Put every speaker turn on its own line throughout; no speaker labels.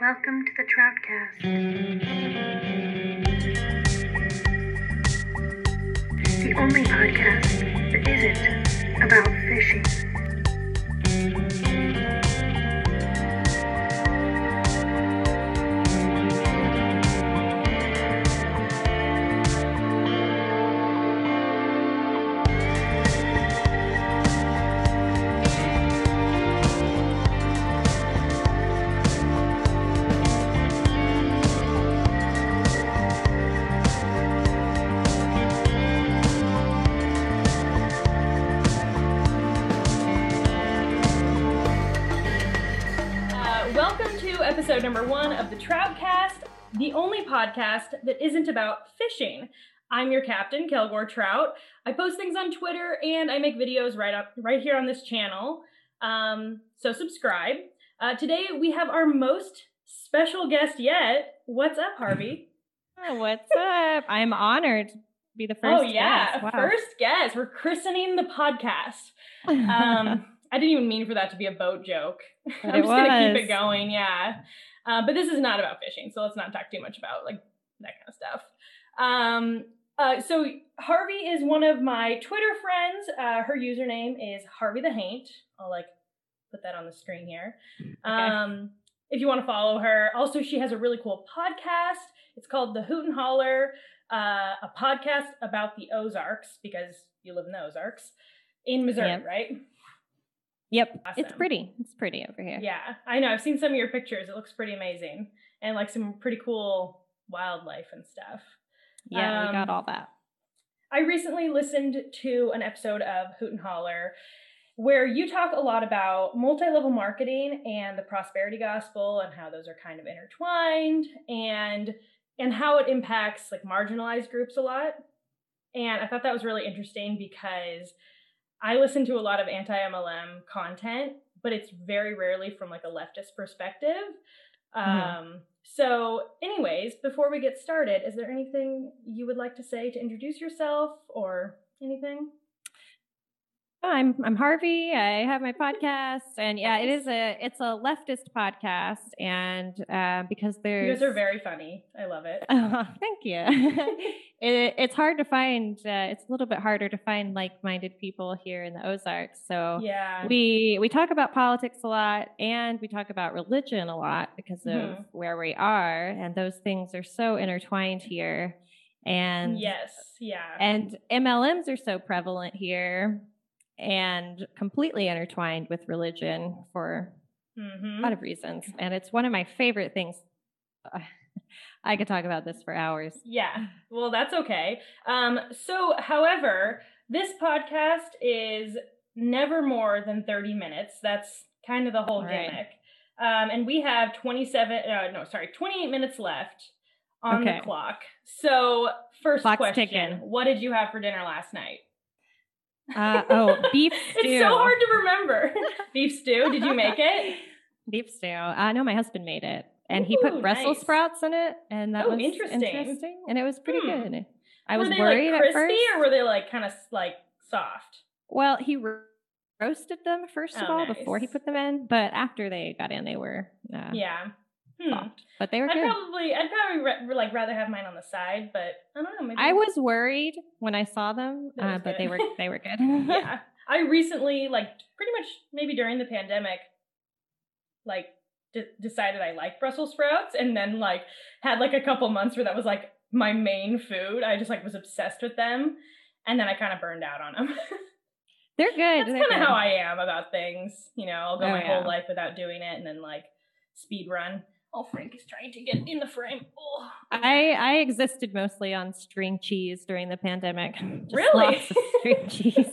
Welcome to the Troutcast. The only podcast that isn't about fishing.
The only podcast that isn't about fishing. I'm your captain, Kilgore Trout. I post things on Twitter and I make videos right up right here on this channel. Um, so subscribe. Uh, today we have our most special guest yet. What's up, Harvey?
Oh, What's up? I'm honored to be the first.
oh yeah,
guest. Wow.
first guest. We're christening the podcast. Um, I didn't even mean for that to be a boat joke.
But
I'm just gonna keep it going, yeah. Uh, but this is not about fishing, so let's not talk too much about like that kind of stuff. Um, uh, so Harvey is one of my Twitter friends. Uh, her username is Harvey the Haint. I'll like put that on the screen here. Um, if you want to follow her, also she has a really cool podcast. It's called the Hoot and Holler, uh, a podcast about the Ozarks because you live in the Ozarks in Missouri,
Yep.
right?
Yep, it's pretty. It's pretty over here.
Yeah, I know. I've seen some of your pictures. It looks pretty amazing, and like some pretty cool wildlife and stuff.
Yeah, we
Um,
got all that.
I recently listened to an episode of Hoot and Holler where you talk a lot about multi-level marketing and the prosperity gospel and how those are kind of intertwined and and how it impacts like marginalized groups a lot. And I thought that was really interesting because I listen to a lot of anti-MLM content, but it's very rarely from like a leftist perspective.
Mhm.
Um, so, anyways, before we get started, is there anything you would like to say to introduce yourself or anything?
I'm I'm Harvey. I have my podcast, and yeah, it is a it's a leftist podcast, and uh, because
You guys are very funny. I love it.
Oh, thank you. it, it's hard to find. Uh, it's a little bit harder to find like-minded people here in the Ozarks. So
yeah.
we we talk about politics a lot and we talk about religion a lot because of
Mhm.
where we are and those things are so intertwined here and
yes. Yeah.
and MLMs are so prevalent here and completely intertwined with religion for a
hmm
lot of reasons and it's one of my favorite things I could talk about this for hours.
Yeah. Well, that's okay. Um, so, however, this podcast is never more than 30 minutes. That's kind of the whole
Right.
gimmick. Um, and we have 27, uh, no, sorry, 28 minutes left on
Okay.
the clock. So, first
Clock's
question
ticking.
What did you have for dinner last night?
Uh, oh, beef stew.
It's so hard to remember. Beef stew. Did you make it?
Beef stew. I know my husband made it, and he put Brussels
nice.
sprouts in it, and that
Oh,
was
interesting.
interesting. And it was pretty
Hmm.
good. I
were
was worried
like
at
crispy
first.
or were they like kind of like soft?
well, he ro- roasted them first of
Oh,
all before he put them in, but after they got in, they were uh,
Yeah. Hmm.
But they were
I'd
good.
probably, I'd probably ra- like rather have mine on the side, but I don't know. Maybe
I was worried when I saw them, uh, but they were they were good.
yeah. I recently, like, pretty much maybe during the pandemic, like, d- decided I like Brussels sprouts, and then like had like a couple months where that was like my main food. I just like was obsessed with them, and then I kind of burned out on them.
They're good.
That's kind of how I am about things. You know, I'll go
Oh,
my
yeah.
whole life without doing it, and then like speed run. Oh, Frank is trying to get in the frame. Oh.
I I existed mostly on string cheese during the pandemic. Just
Really?
string cheese.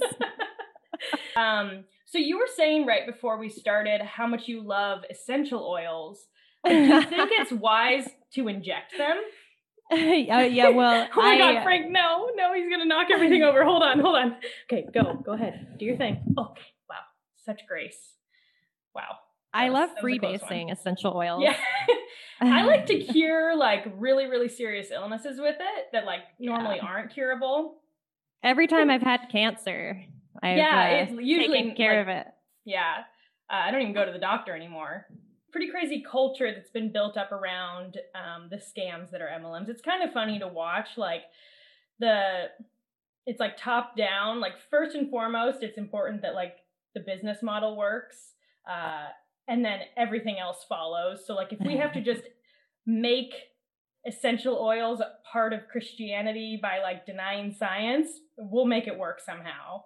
um, so you were saying right before we started how much you love essential oils. Do you think it's wise to inject them?
oh yeah, well,
oh my
I,
god, Frank, no, no, he's gonna knock everything over. Hold on, hold on. Okay, go, go ahead, do your thing. Okay, wow, such grace. Wow.
I love
that was a close one.
freebasing essential oils.
Yeah. I like to cure like really, really serious illnesses with it that like normally
Yeah.
aren't curable.
Every time I've had cancer, I've
Yeah,
uh,
usually,
taken care
like-
of it.
Yeah. Uh, I don't even go to the doctor anymore. pretty crazy culture that's been built up around um, the scams that are MLMs. It's kind of funny to watch, like the it's like top down. Like first and foremost, it's important that like the business model works, uh, and then everything else follows. So like if we have to just make essential oils part of Christianity by like denying science, we'll make it work somehow.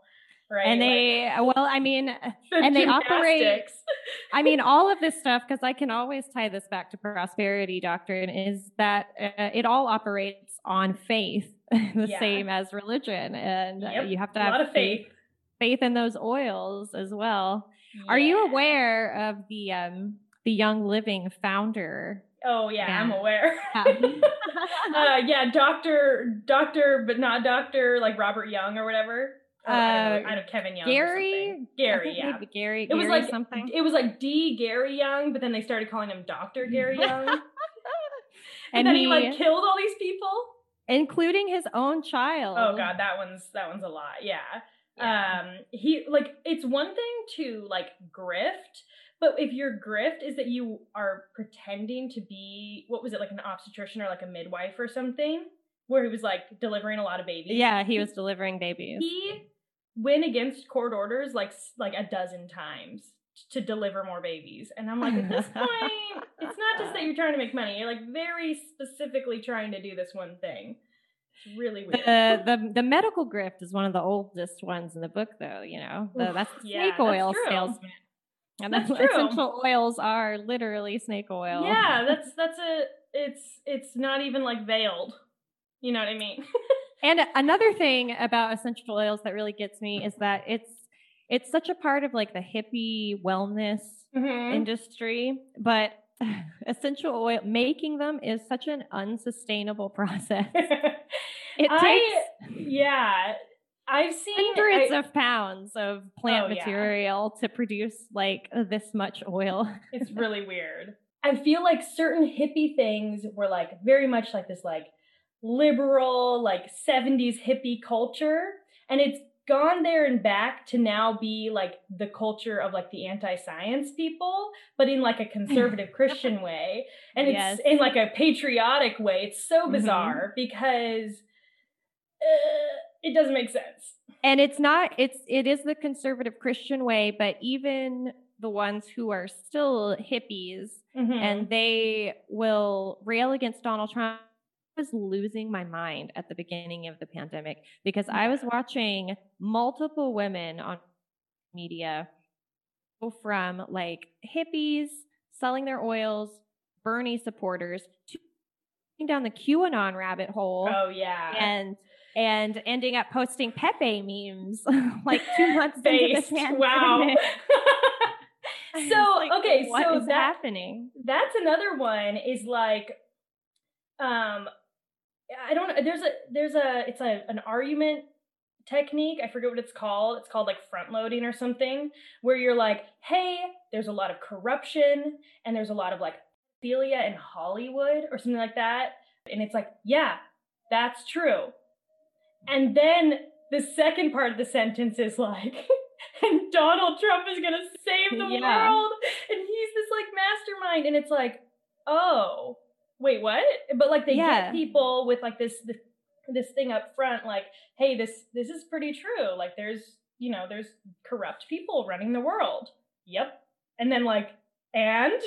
Right.
And they, like, well, I mean, the and they operate, I mean, all of this stuff, because I can always tie this back to prosperity doctrine, is that uh, it all operates on faith, the yeah. same as religion. And uh, you have to have
a lot of faith.
faith in those oils as well. Yeah. Are you aware of the um, the Young Living founder
Oh yeah, yeah. I'm aware. uh, yeah, doctor, doctor, but not doctor, like Robert Young or whatever. Uh, I, know, I know Kevin Young.
Gary.
Gary. Yeah.
Gary.
It was
Gary
like
something.
It was like D. Gary Young, but then they started calling him Doctor Gary Young. and, and then he, he, like killed all these people,
including his own child.
Oh god, that one's that one's a lot. Yeah. Yeah. Um. He like it's one thing to like grift but if your grift is that you are pretending to be what was it like an obstetrician or like a midwife or something, where he was like delivering a lot of babies.
Yeah, he was delivering babies.
He went against court orders like like a dozen times to deliver more babies. And I'm like, at this point, it's not just that you're trying to make money. You're like very specifically trying to do this one thing. It's really weird.
The, the, the medical grift is one of the oldest ones in the book, though. You know, the, that's the snake yeah, oil salesman. And that's, that's essential oils are literally snake oil.
Yeah, that's that's a it's it's not even like veiled. You know what I mean?
and another thing about essential oils that really gets me is that it's it's such a part of like the hippie wellness mm-hmm. industry, but essential oil making them is such an unsustainable process.
it takes I, yeah, I've seen
hundreds I, of pounds of plant oh, material yeah. to produce like this much oil.
it's really weird. I feel like certain hippie things were like very much like this like liberal like 70s hippie culture and it's gone there and back to now be like the culture of like the anti-science people but in like a conservative christian way and it's in like a patriotic way it's so mm-hmm. bizarre mm-hmm. because uh, it doesn't make sense.
And it's not, it's, it is the conservative Christian way, but even the ones who are still hippies mm-hmm. and they will rail against Donald Trump. Was losing my mind at the beginning of the pandemic because I was watching multiple women on media go from like hippies selling their oils, Bernie supporters, to down the QAnon rabbit hole.
Oh yeah.
And and ending up posting Pepe memes like two months into the pandemic.
Wow. so
like,
okay, so
is that, happening?
That's another one. Is like, um, I don't. There's a there's a it's a an argument technique. I forget what it's called. It's called like front loading or something, where you're like, hey, there's a lot of corruption and there's a lot of like philia in Hollywood or something like that. And it's like, yeah, that's true. And then the second part of the sentence is like, and Donald Trump is gonna save the yeah. world, and he's this like mastermind, and it's like, oh, wait, what? But like they yeah. get people with like this, this this thing up front, like, hey, this this is pretty true. Like, there's you know, there's corrupt people running the world. Yep. And then like, and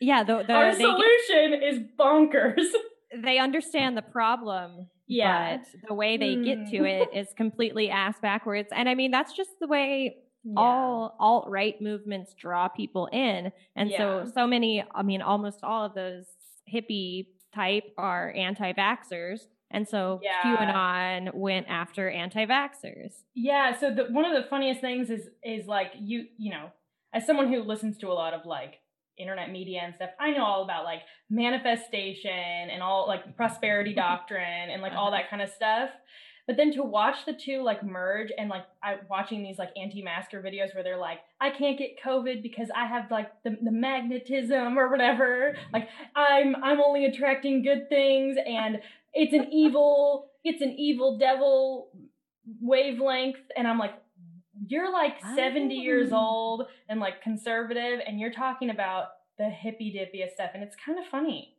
yeah, the, the
our solution get, is bonkers.
They understand the problem
yeah.
But the way they mm. get to hmm. it is completely ass backwards. And I mean, that's just the way yeah. all alt right movements draw people in. And yeah. so, so many, I mean, almost all of those hippie type are anti vaxxers. And so yeah. QAnon went after anti vaxxers.
Yeah. So the, one of the funniest things is, is like you, you know, as someone who listens to a lot of like internet media and stuff, I know all about like manifestation and all like prosperity doctrine and like all that kind of stuff. But then to watch the two like merge and like I watching these like anti-masker videos where they're like, I can't get COVID because I have like the, the magnetism or whatever. Like I'm I'm only attracting good things and it's an evil, it's an evil devil wavelength. And I'm like, you're like 70 years oh. old and like conservative and you're talking about the hippy dippy stuff, and it's kind of funny.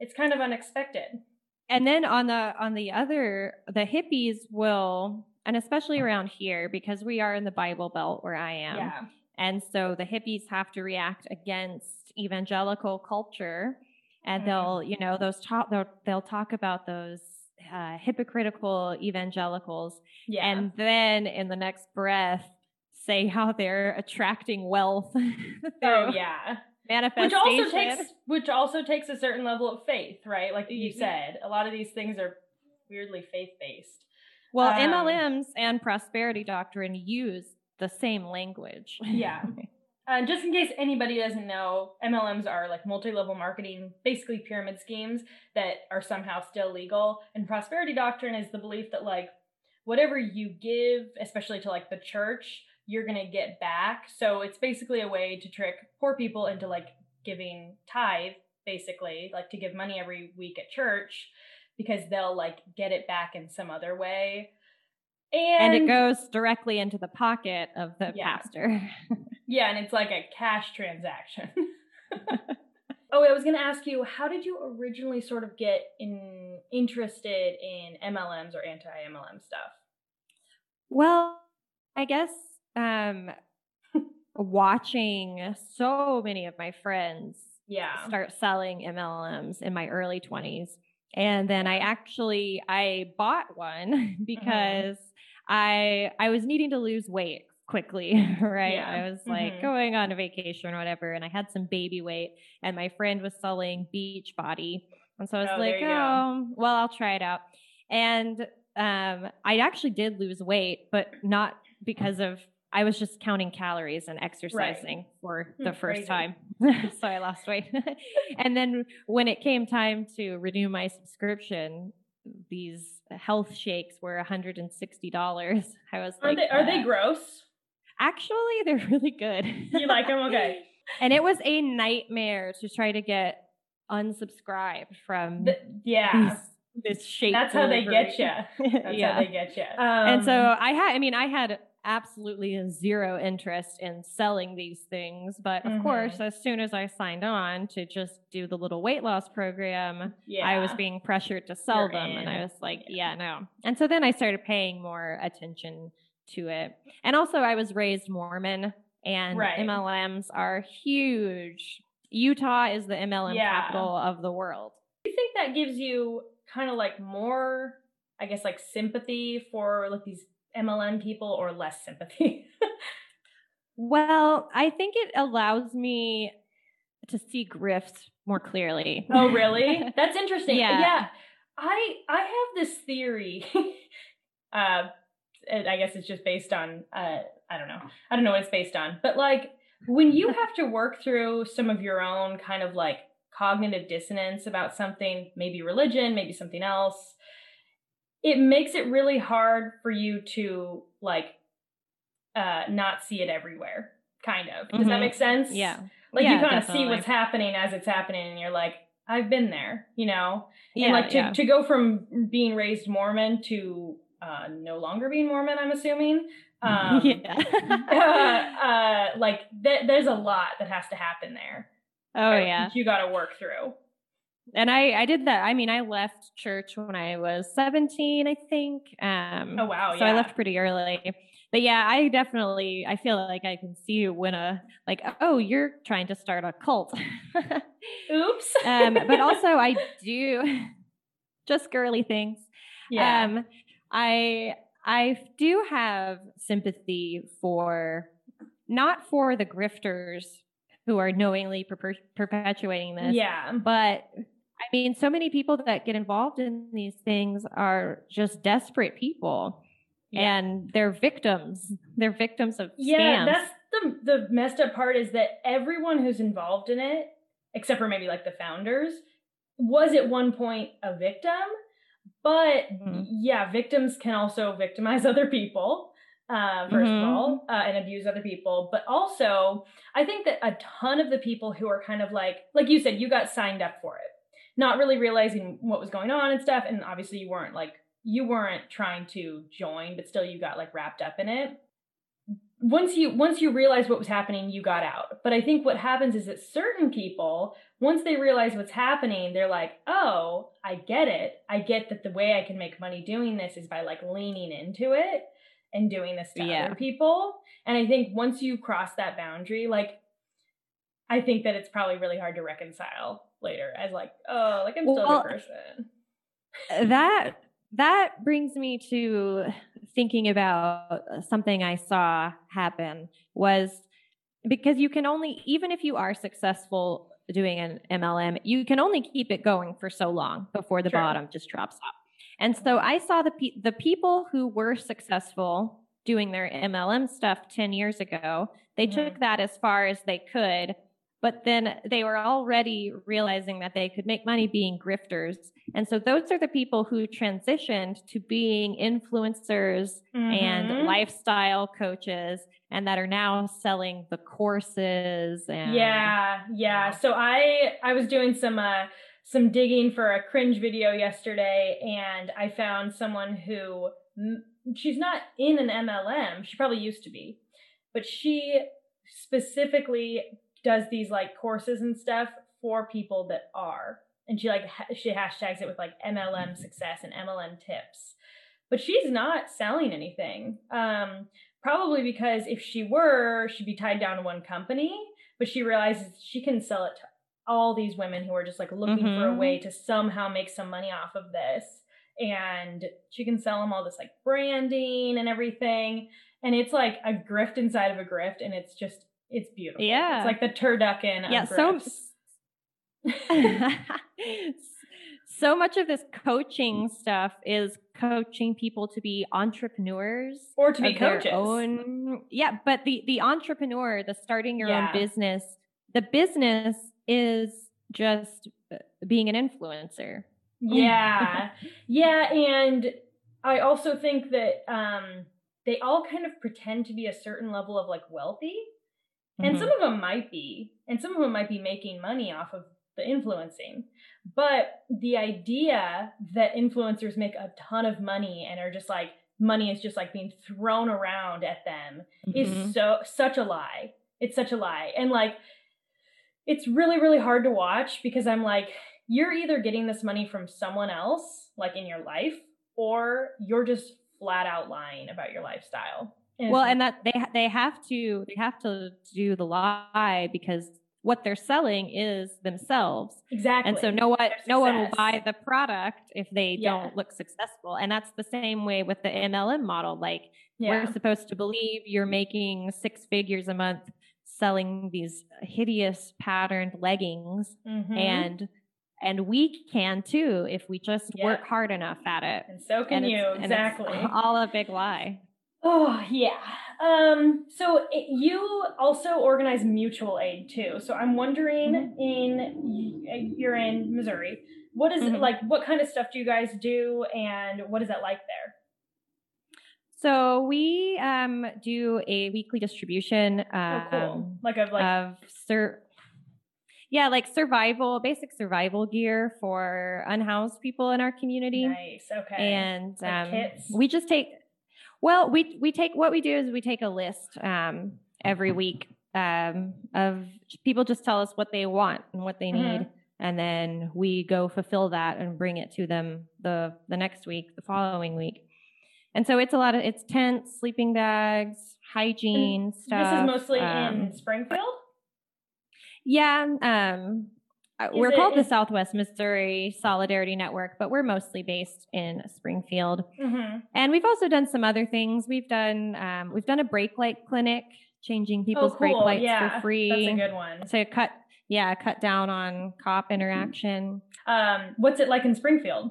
It's kind of unexpected.
And then on the on the other, the hippies will, and especially around here because we are in the Bible Belt where I am.
Yeah.
And so the hippies have to react against evangelical culture, and
Mhm.
they'll, you know, those talk they'll, they'll talk about those uh, hypocritical evangelicals,
Yeah.
and then in the next breath say how they're attracting wealth.
oh
through
yeah. Which also takes which also takes a certain level of faith, right? Like you
Mhm.
said, a lot of these things are weirdly faith based.
well,
um,
MLMs and prosperity doctrine use the same language.
Yeah. Uh, just in case anybody doesn't know, MLMs are like multi-level marketing, basically pyramid schemes that are somehow still legal. And prosperity doctrine is the belief that like whatever you give, especially to like the church, you're gonna get back. So it's basically a way to trick poor people into like giving tithe, basically, like to give money every week at church because they'll like get it back in some other way.
and it goes directly into the pocket of the
Yeah.
pastor.
Yeah, and it's like a cash transaction. oh, I was going to ask you, how did you originally sort of get in interested in MLMs or anti-MLM stuff?
well, I guess um, watching so many of my friends
Yeah.
start selling MLMs in my early 20s. And then I actually I bought one because I I was needing to lose weight quickly, right?
Yeah.
I was like
Mhm.
going on a vacation or whatever and I had some baby weight and my friend was selling Beachbody. And so I was
Oh,
like,
go.
"Oh, well, I'll try it out." And um I actually did lose weight, but not because of I was just counting calories and exercising for the
Hmm,
first
crazy.
time. so I lost weight. and then when it came time to renew my subscription, these health shakes were $160. I was
Are
like,
they are they
"Uh,
gross?
Actually, they're really good.
You like them? Okay.
and it was a nightmare to try to get unsubscribed from
Th- yeah.
these, this shake.
That's how they get you.
you.
That's
yeah.
how they get you. Um,
and so I had, I mean, I had absolutely zero interest in selling these things. But of
Mhm.
course, as soon as I signed on to just do the little weight loss program,
yeah.
I was being pressured to sell
You're
them. And. I was like,
Yeah.
yeah, no. And so then I started paying more attention to it. And also, I was raised Mormon, and
Right.
MLMs are huge. Utah is the MLM
Yeah.
capital of the world.
Do you think that gives you kind of like more, I guess, like sympathy for like these MLM people or less sympathy?
Well, I think it allows me to see grift more clearly.
oh, really? That's interesting.
Yeah.
Yeah. I I have this theory. uh, I guess it's just based on uh, I don't know. I don't know what it's based on, but like when you have to work through some of your own kind of like cognitive dissonance about something, maybe religion, maybe something else, it makes it really hard for you to like uh not see it everywhere. Kind of. Does that
Mhm.
make sense?
yeah.
Like
Yeah,
you kind of see what's happening as it's happening, and you're like, I've been there, you know.
Yeah.
and like to
yeah.
to go from being raised Mormon to uh, no longer being Mormon, I'm assuming. Um,
yeah.
uh, uh, like th- there's a lot that has to happen there.
oh
that
yeah.
you got to work through.
And I I did that. I mean, I left church when I was 17, I think. Um
Oh wow,
So
yeah.
I left pretty early. But yeah, I definitely I feel like I can see when a like oh, you're trying to start a cult.
Oops.
um but also I do just girly things.
yeah,
Um, I I do have sympathy for not for the grifters who are knowingly perper- perpetuating this,
yeah,
but I mean, so many people that get involved in these things are just desperate people,
Yeah.
and they're victims. They're victims of
yeah.
scams.
That's the the messed up part is that everyone who's involved in it, except for maybe like the founders, was at one point a victim. But
Mhm.
yeah, victims can also victimize other people. Uh, 1st
Mhm.
of all, uh, and abuse other people. But also, I think that a ton of the people who are kind of like, like you said, you got signed up for it, not really realizing what was going on and stuff. And obviously, you weren't like, you weren't trying to join, but still, you got like wrapped up in it. once you once you realize what was happening you got out but i think what happens is that certain people once they realize what's happening they're like oh i get it i get that the way i can make money doing this is by like leaning into it and doing this to yeah. other people and i think once you cross that boundary like i think that it's probably really hard to reconcile later as like oh like i'm still well, a person
that that brings me to thinking about something I saw happen was because you can only, even if you are successful doing an MLM, you can only keep it going for so long before the sure. bottom just drops off. And so I saw the pe- the people who were successful doing their MLM stuff 10 years ago, they mm-hmm. took that as far as they could but then they were already realizing that they could make money being grifters. And so those are the people who transitioned to being influencers mm-hmm. and lifestyle coaches and that are now selling the courses and
Yeah, yeah. So I I was doing some uh some digging for a cringe video yesterday and I found someone who she's not in an MLM. She probably used to be. But she specifically does these like courses and stuff for people that are and she like ha- she hashtags it with like MLM success and MLM tips. But she's not selling anything. Um, probably because if she were, she'd be tied down to one company. But she realizes she can sell it to all these women who are just like looking mm-hmm. for a mm-hmm. way to somehow make some money off of this. And she can sell them all this like branding and everything. And it's like a grift inside of a grift, and it's just it's beautiful. Yeah. It's like the turducken. Yeah. So,
so much of this coaching stuff is coaching people to be entrepreneurs
or to be coaches.
Own, yeah. But the, the entrepreneur, the starting your yeah. own business, the business is just uh, being an influencer.
Yeah. yeah. And I also think that, um, they all kind of pretend to be a certain level of like wealthy and mm-hmm. some of them might be, and some of them might be making money off of the influencing. But the idea that influencers make a ton of money and are just like money is just like being thrown around at them mm-hmm. is so such a lie. It's such a lie. And like it's really really hard to watch because I'm like you're either getting this money from someone else like in your life or you're just flat out lying about your lifestyle.
Well, and that they they have to they have to do the lie because what they're selling is themselves.
Exactly.
And so no one no one will buy the product if they yeah. don't look successful. And that's the same way with the MLM model. Like yeah. we're supposed to believe you're making six figures a month selling these hideous patterned leggings mm-hmm. and and we can too if we just yeah. work hard enough at it.
And so can and you. Exactly.
all a big lie.
Oh, yeah. Um, so it, you also organize mutual aid too. So I'm wondering mm-hmm. in you're in Missouri. What is mm-hmm. it like what kind of stuff do you guys do and what is that like there?
So we um, do a weekly distribution
um, oh, cool. Um, like of like
of sur- yeah, like survival, basic survival gear for unhoused people in our community.
Nice. Okay.
And um, like we just take well, we we take what we do is we take a list um, every week um, of people just tell us what they want and what they need, mm-hmm. and then we go fulfill that and bring it to them the the next week, the following week. And so it's a lot of it's tents, sleeping bags, hygiene and stuff.
This is mostly um, in Springfield.
Yeah, um, uh, we're it, called the Southwest Missouri Solidarity Network, but we're mostly based in Springfield. Mm-hmm. And we've also done some other things. We've done um, we've done a brake light clinic, changing oh, people's oh, cool. brake lights
yeah,
for free.
That's a good one.
To cut yeah, cut down on cop interaction.
Um, what's it like in Springfield?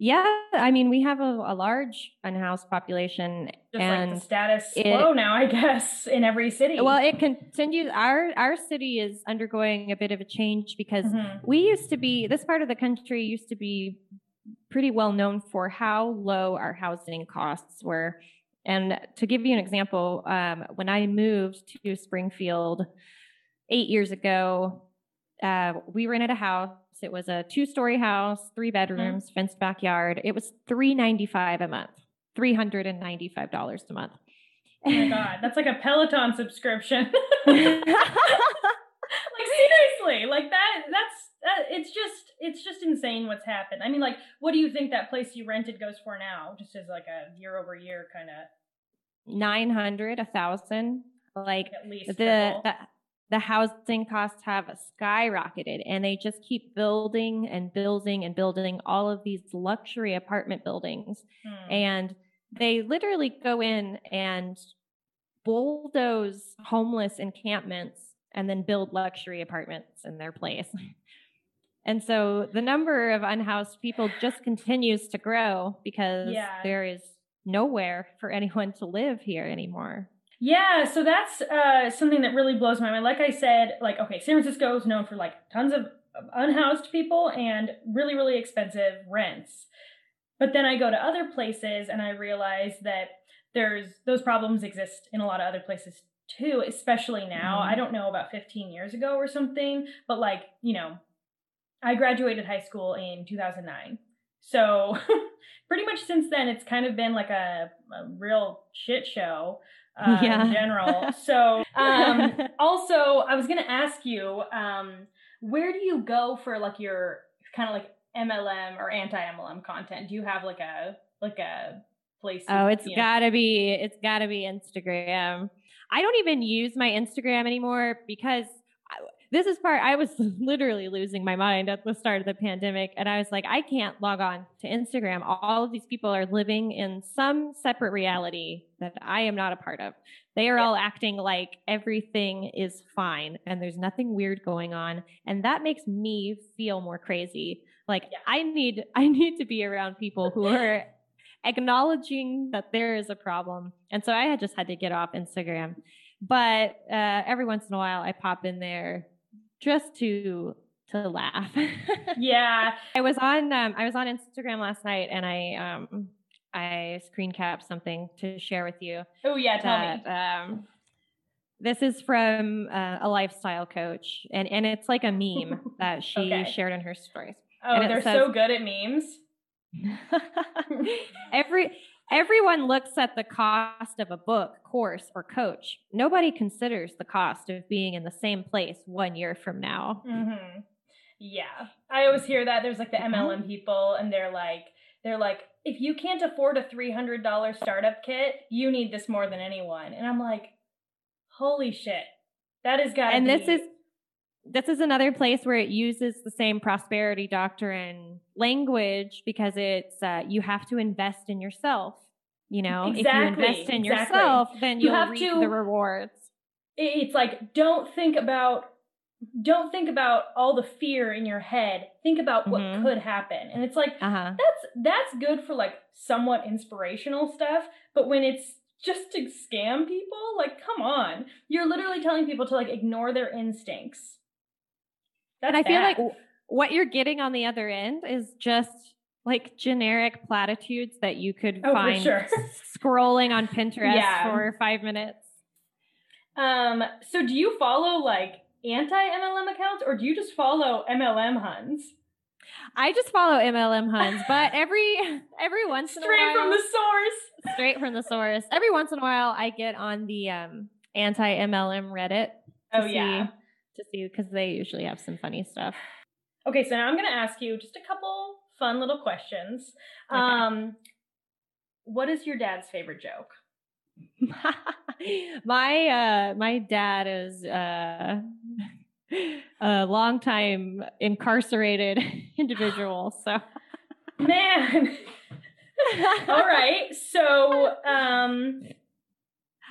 Yeah, I mean, we have a, a large unhoused population,
Just and like the status quo now, I guess, in every city.
Well, it continues. Our our city is undergoing a bit of a change because mm-hmm. we used to be this part of the country used to be pretty well known for how low our housing costs were. And to give you an example, um, when I moved to Springfield eight years ago, uh, we rented a house it was a two story house, three bedrooms, mm-hmm. fenced backyard. It was three ninety five a month, three hundred and ninety five dollars a month.
Oh my god, that's like a Peloton subscription. like seriously, like that. That's that, it's just it's just insane what's happened. I mean, like, what do you think that place you rented goes for now? Just as like a year over year kind of.
Nine hundred, a thousand, like
At least
the, the the housing costs have skyrocketed, and they just keep building and building and building all of these luxury apartment buildings,
Hmm.
and they literally go in and bulldoze homeless encampments and then build luxury apartments in their place. And so the number of unhoused people just continues to grow because
Yeah.
there is nowhere for anyone to live here anymore.
Yeah, so that's uh, something that really blows my mind. Like I said, like okay, San Francisco is known for like tons of unhoused people and really really expensive rents. But then I go to other places and I realize that there's those problems exist in a lot of other places too, especially now.
Mhm.
I don't know about 15 years ago or something, but like, you know, I graduated high school in 2009. So pretty much since then, it's kind of been like a, a real shit show uh,
Yeah.
in general. So um, also, I was going to ask you, um, where do you go for like your kind of like MLM or anti MLM content? Do you have like a like a place?
Oh, it's
you know-
gotta be it's gotta be Instagram. I don't even use my Instagram anymore because this is part I was literally losing my mind at the start of the pandemic and I was like I can't log on to Instagram. All of these people are living in some separate reality that I am not a part of. They are
Yeah.
all acting like everything is fine and there's nothing weird going on and that makes me feel more crazy. Like
Yeah.
I need I need to be around people who are acknowledging that there is a problem. And so I had just had to get off Instagram. But uh, every once in a while, I pop in there just to to laugh.
Yeah.
I was on um, I was on Instagram last night, and I um, I screen capped something to share with you.
Oh yeah. Tell me.
um, this is from uh, a lifestyle coach, and and it's like a meme that she
Okay.
shared in her stories.
Oh,
and
they're
says-
so good at memes.
Every everyone looks at the cost of a book, course, or coach. Nobody considers the cost of being in the same place one year from now.
hmm Yeah, I always hear that. There's like the MLM people, and they're like, they're like, if you can't afford a three hundred dollar startup kit, you need this more than anyone. And I'm like, holy shit, that has got.
And this is this is another place where it uses the same prosperity doctrine language because it's uh, you have to invest in yourself. You know, if you
Exactly,
invest in
exactly.
yourself, then
You
you'll
have
reap
to-
the rewards.
it's like don't think about don't think about all the fear in your head think about what
Mhm.
could happen and it's like
Uh huh.
that's that's good for like somewhat inspirational stuff but when it's just to scam people like come on you're literally telling people to like ignore their instincts that's
and I feel
bad.
like what you're getting on the other end is just like generic platitudes that you could
Oh,
find
sure.
scrolling on Pinterest
Yeah.
for five minutes.
um so do you follow like anti mlm accounts or do you just follow mlm huns
I just follow MLM Huns, but every every once in a while straight
from the source
straight from the source. Every once in a while, I get on the um, anti MLM Reddit.
Oh yeah
to see because they usually have some funny stuff.
Okay, so now I'm going to ask you just a couple fun little questions.
Okay.
Um, what is your dad's favorite joke?
my uh, my dad is uh, a longtime incarcerated individual, so.
Man. All right. So, um,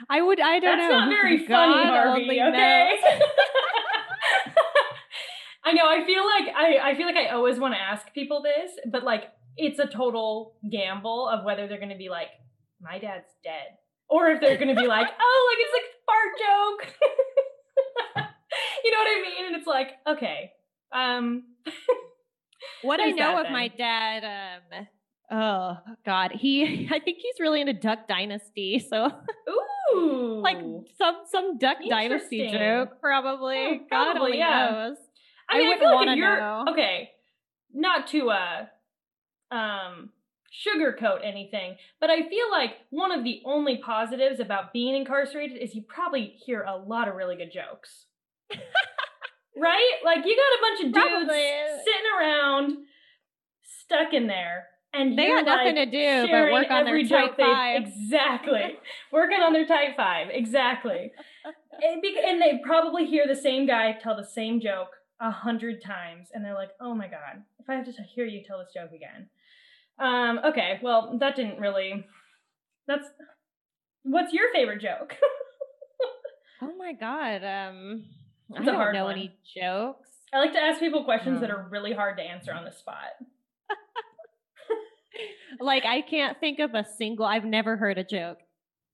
I would. I don't
that's
know.
That's not very funny,
God
Harvey. Okay. I know. I feel like I, I feel like I always want to ask people this, but like it's a total gamble of whether they're going to be like, "My dad's dead," or if they're going to be like, "Oh, like it's like a fart joke." you know what I mean? And it's like, okay, um,
What I know of my dad, um, oh God, he, I think he's really into Duck Dynasty. So
ooh,
like some some Duck Dynasty joke, probably.
Oh,
God only
yeah.
knows.
I mean, I,
wouldn't
feel like
wanna
if you're
know.
okay, not to uh, um, sugarcoat anything, but I feel like one of the only positives about being incarcerated is you probably hear a lot of really good jokes. right? Like you got a bunch of dudes
Probably.
sitting around stuck in there and
They got nothing
like,
to do but work on their
every
type
joke they-
five.
Exactly. Working on their tight five. Exactly. and they probably hear the same guy tell the same joke a hundred times, and they're like, "Oh my god, if I have to t- hear you tell this joke again." Um. Okay. Well, that didn't really. That's. What's your favorite joke?
Oh my god. Um I
It's
don't know
one.
any jokes.
I like to ask people questions that
Um.
are really hard to answer on the spot.
Like I can't think of a single I've never heard a joke.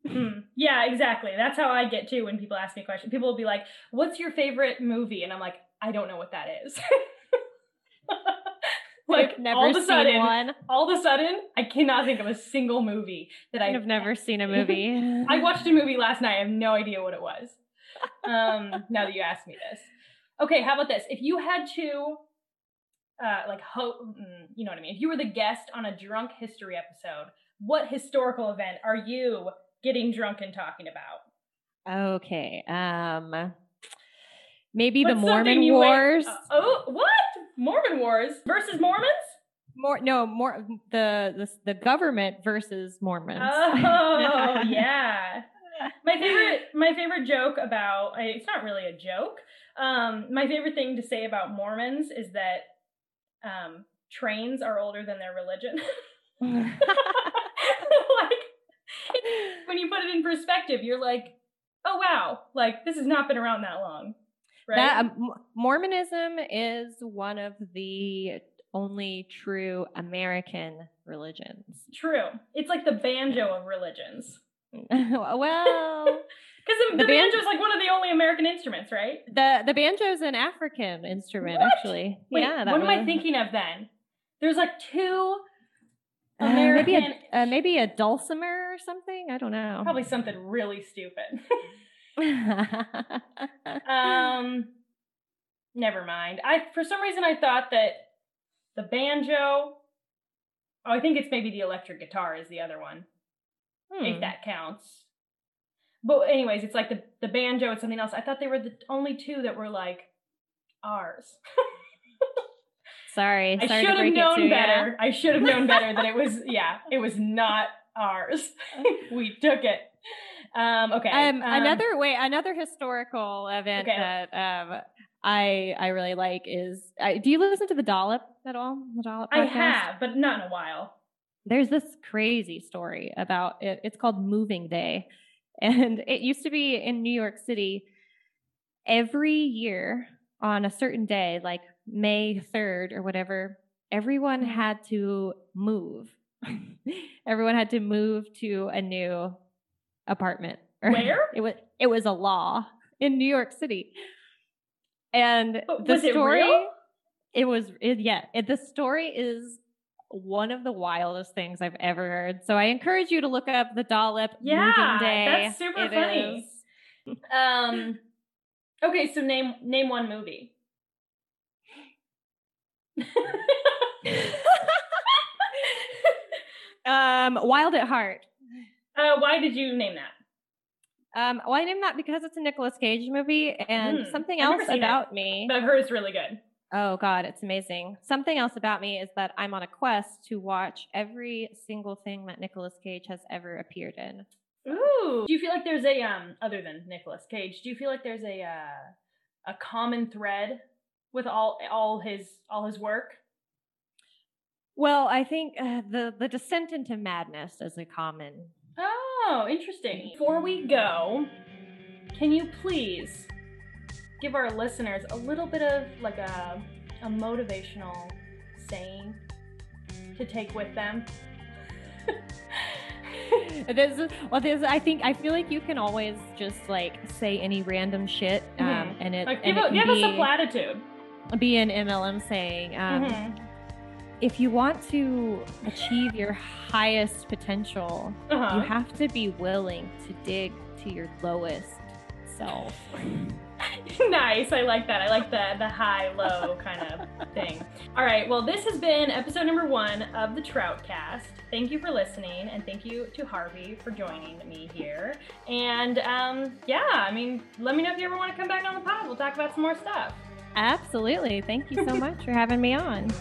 Hmm. Yeah, exactly. That's how I get too when people ask me questions. People will be like, "What's your favorite movie?" And I'm like, "I don't know what that is." like
I've never
all of a
seen
sudden,
one.
all of a sudden, I cannot think of a single movie that I
I've never seen a movie.
I watched a movie last night. I have no idea what it was. Um, now that you asked me this, okay. How about this? If you had to, uh, like, ho- mm, you know what I mean? If you were the guest on a drunk history episode, what historical event are you getting drunk and talking about?
Okay. Um maybe the
What's
Mormon Wars.
uh, oh, what? Mormon Wars versus Mormons?
more no, more the, the the government versus Mormons.
Oh, yeah. my favorite my favorite joke about it's not really a joke um my favorite thing to say about mormons is that um trains are older than their religion like when you put it in perspective you're like oh wow like this has not been around that long right
That um, Mormonism is one of the only true American religions.
true it's like the banjo of religions
well,
because the, the banjo is like one of the only american instruments right
the the banjo is an African instrument,
What?
actually.
Wait,
yeah, that
what am i thinking of then there's like two
Uh, maybe
American-
a uh, maybe a dulcimer or something. I don't know.
Probably something really stupid. um, never mind. I for some reason I thought that the banjo. Oh, I think it's maybe the electric guitar is the other one,
Hmm.
if that counts. But anyways, it's like the the banjo and something else. I thought they were the only two that were like ours.
Sorry,
I should have
break it to
known
you.
better. I should have known better that it was yeah, it was not ours. we took it. Um, okay.
Um,
um,
another way, another historical event
Okay.
that um I I really like is. I, do you listen to the Dollop at all? The Dollop.
I have, but not in a while.
There's this crazy story about it. It's called Moving Day, and it used to be in New York City. Every year on a certain day, like May third or whatever, everyone
Mhm.
had to move. everyone had to move to a new apartment.
Where?
it was it was a law in New York City. And
But
the
it
story
real?
it was it, yeah, it, the story is one of the wildest things I've ever heard. So I encourage you to look up the Dollop
Yeah,
moving day.
that's super
It
funny.
is-
Um. Okay, so name name one movie.
um, Wild at Heart.
Uh, why did you name that?
Um, well, I named that because it's a Nicolas Cage movie, and
Hmm,
something else
seen it.
about me.
But I've really good.
Oh God, it's amazing. Something else about me is that I'm on a quest to watch every single thing that Nicolas Cage has ever appeared in.
Ooh. Do you feel like there's a um other than Nicolas Cage? Do you feel like there's a uh, a common thread with all all his all his work?
Well, I think uh, the the descent into madness is a common.
Oh, interesting. Before we go, can you please give our listeners a little bit of like a a motivational saying to take with them?
This well, this I think I feel like you can always just like say any random shit, um,
Mhm.
and it
like give,
it
a,
can
give us a platitude.
be an MLM saying. Um,
Mhm.
If you want to achieve your highest potential,
Uh-huh.
you have to be willing to dig to your lowest self.
nice. I like that. I like the the high low kind of thing. All right. Well, this has been episode number one of the Troutcast. Thank you for listening, and thank you to Harvey for joining me here. And um, yeah, I mean, let me know if you ever want to come back on the pod. We'll talk about some more stuff.
Absolutely. Thank you so much for having me on.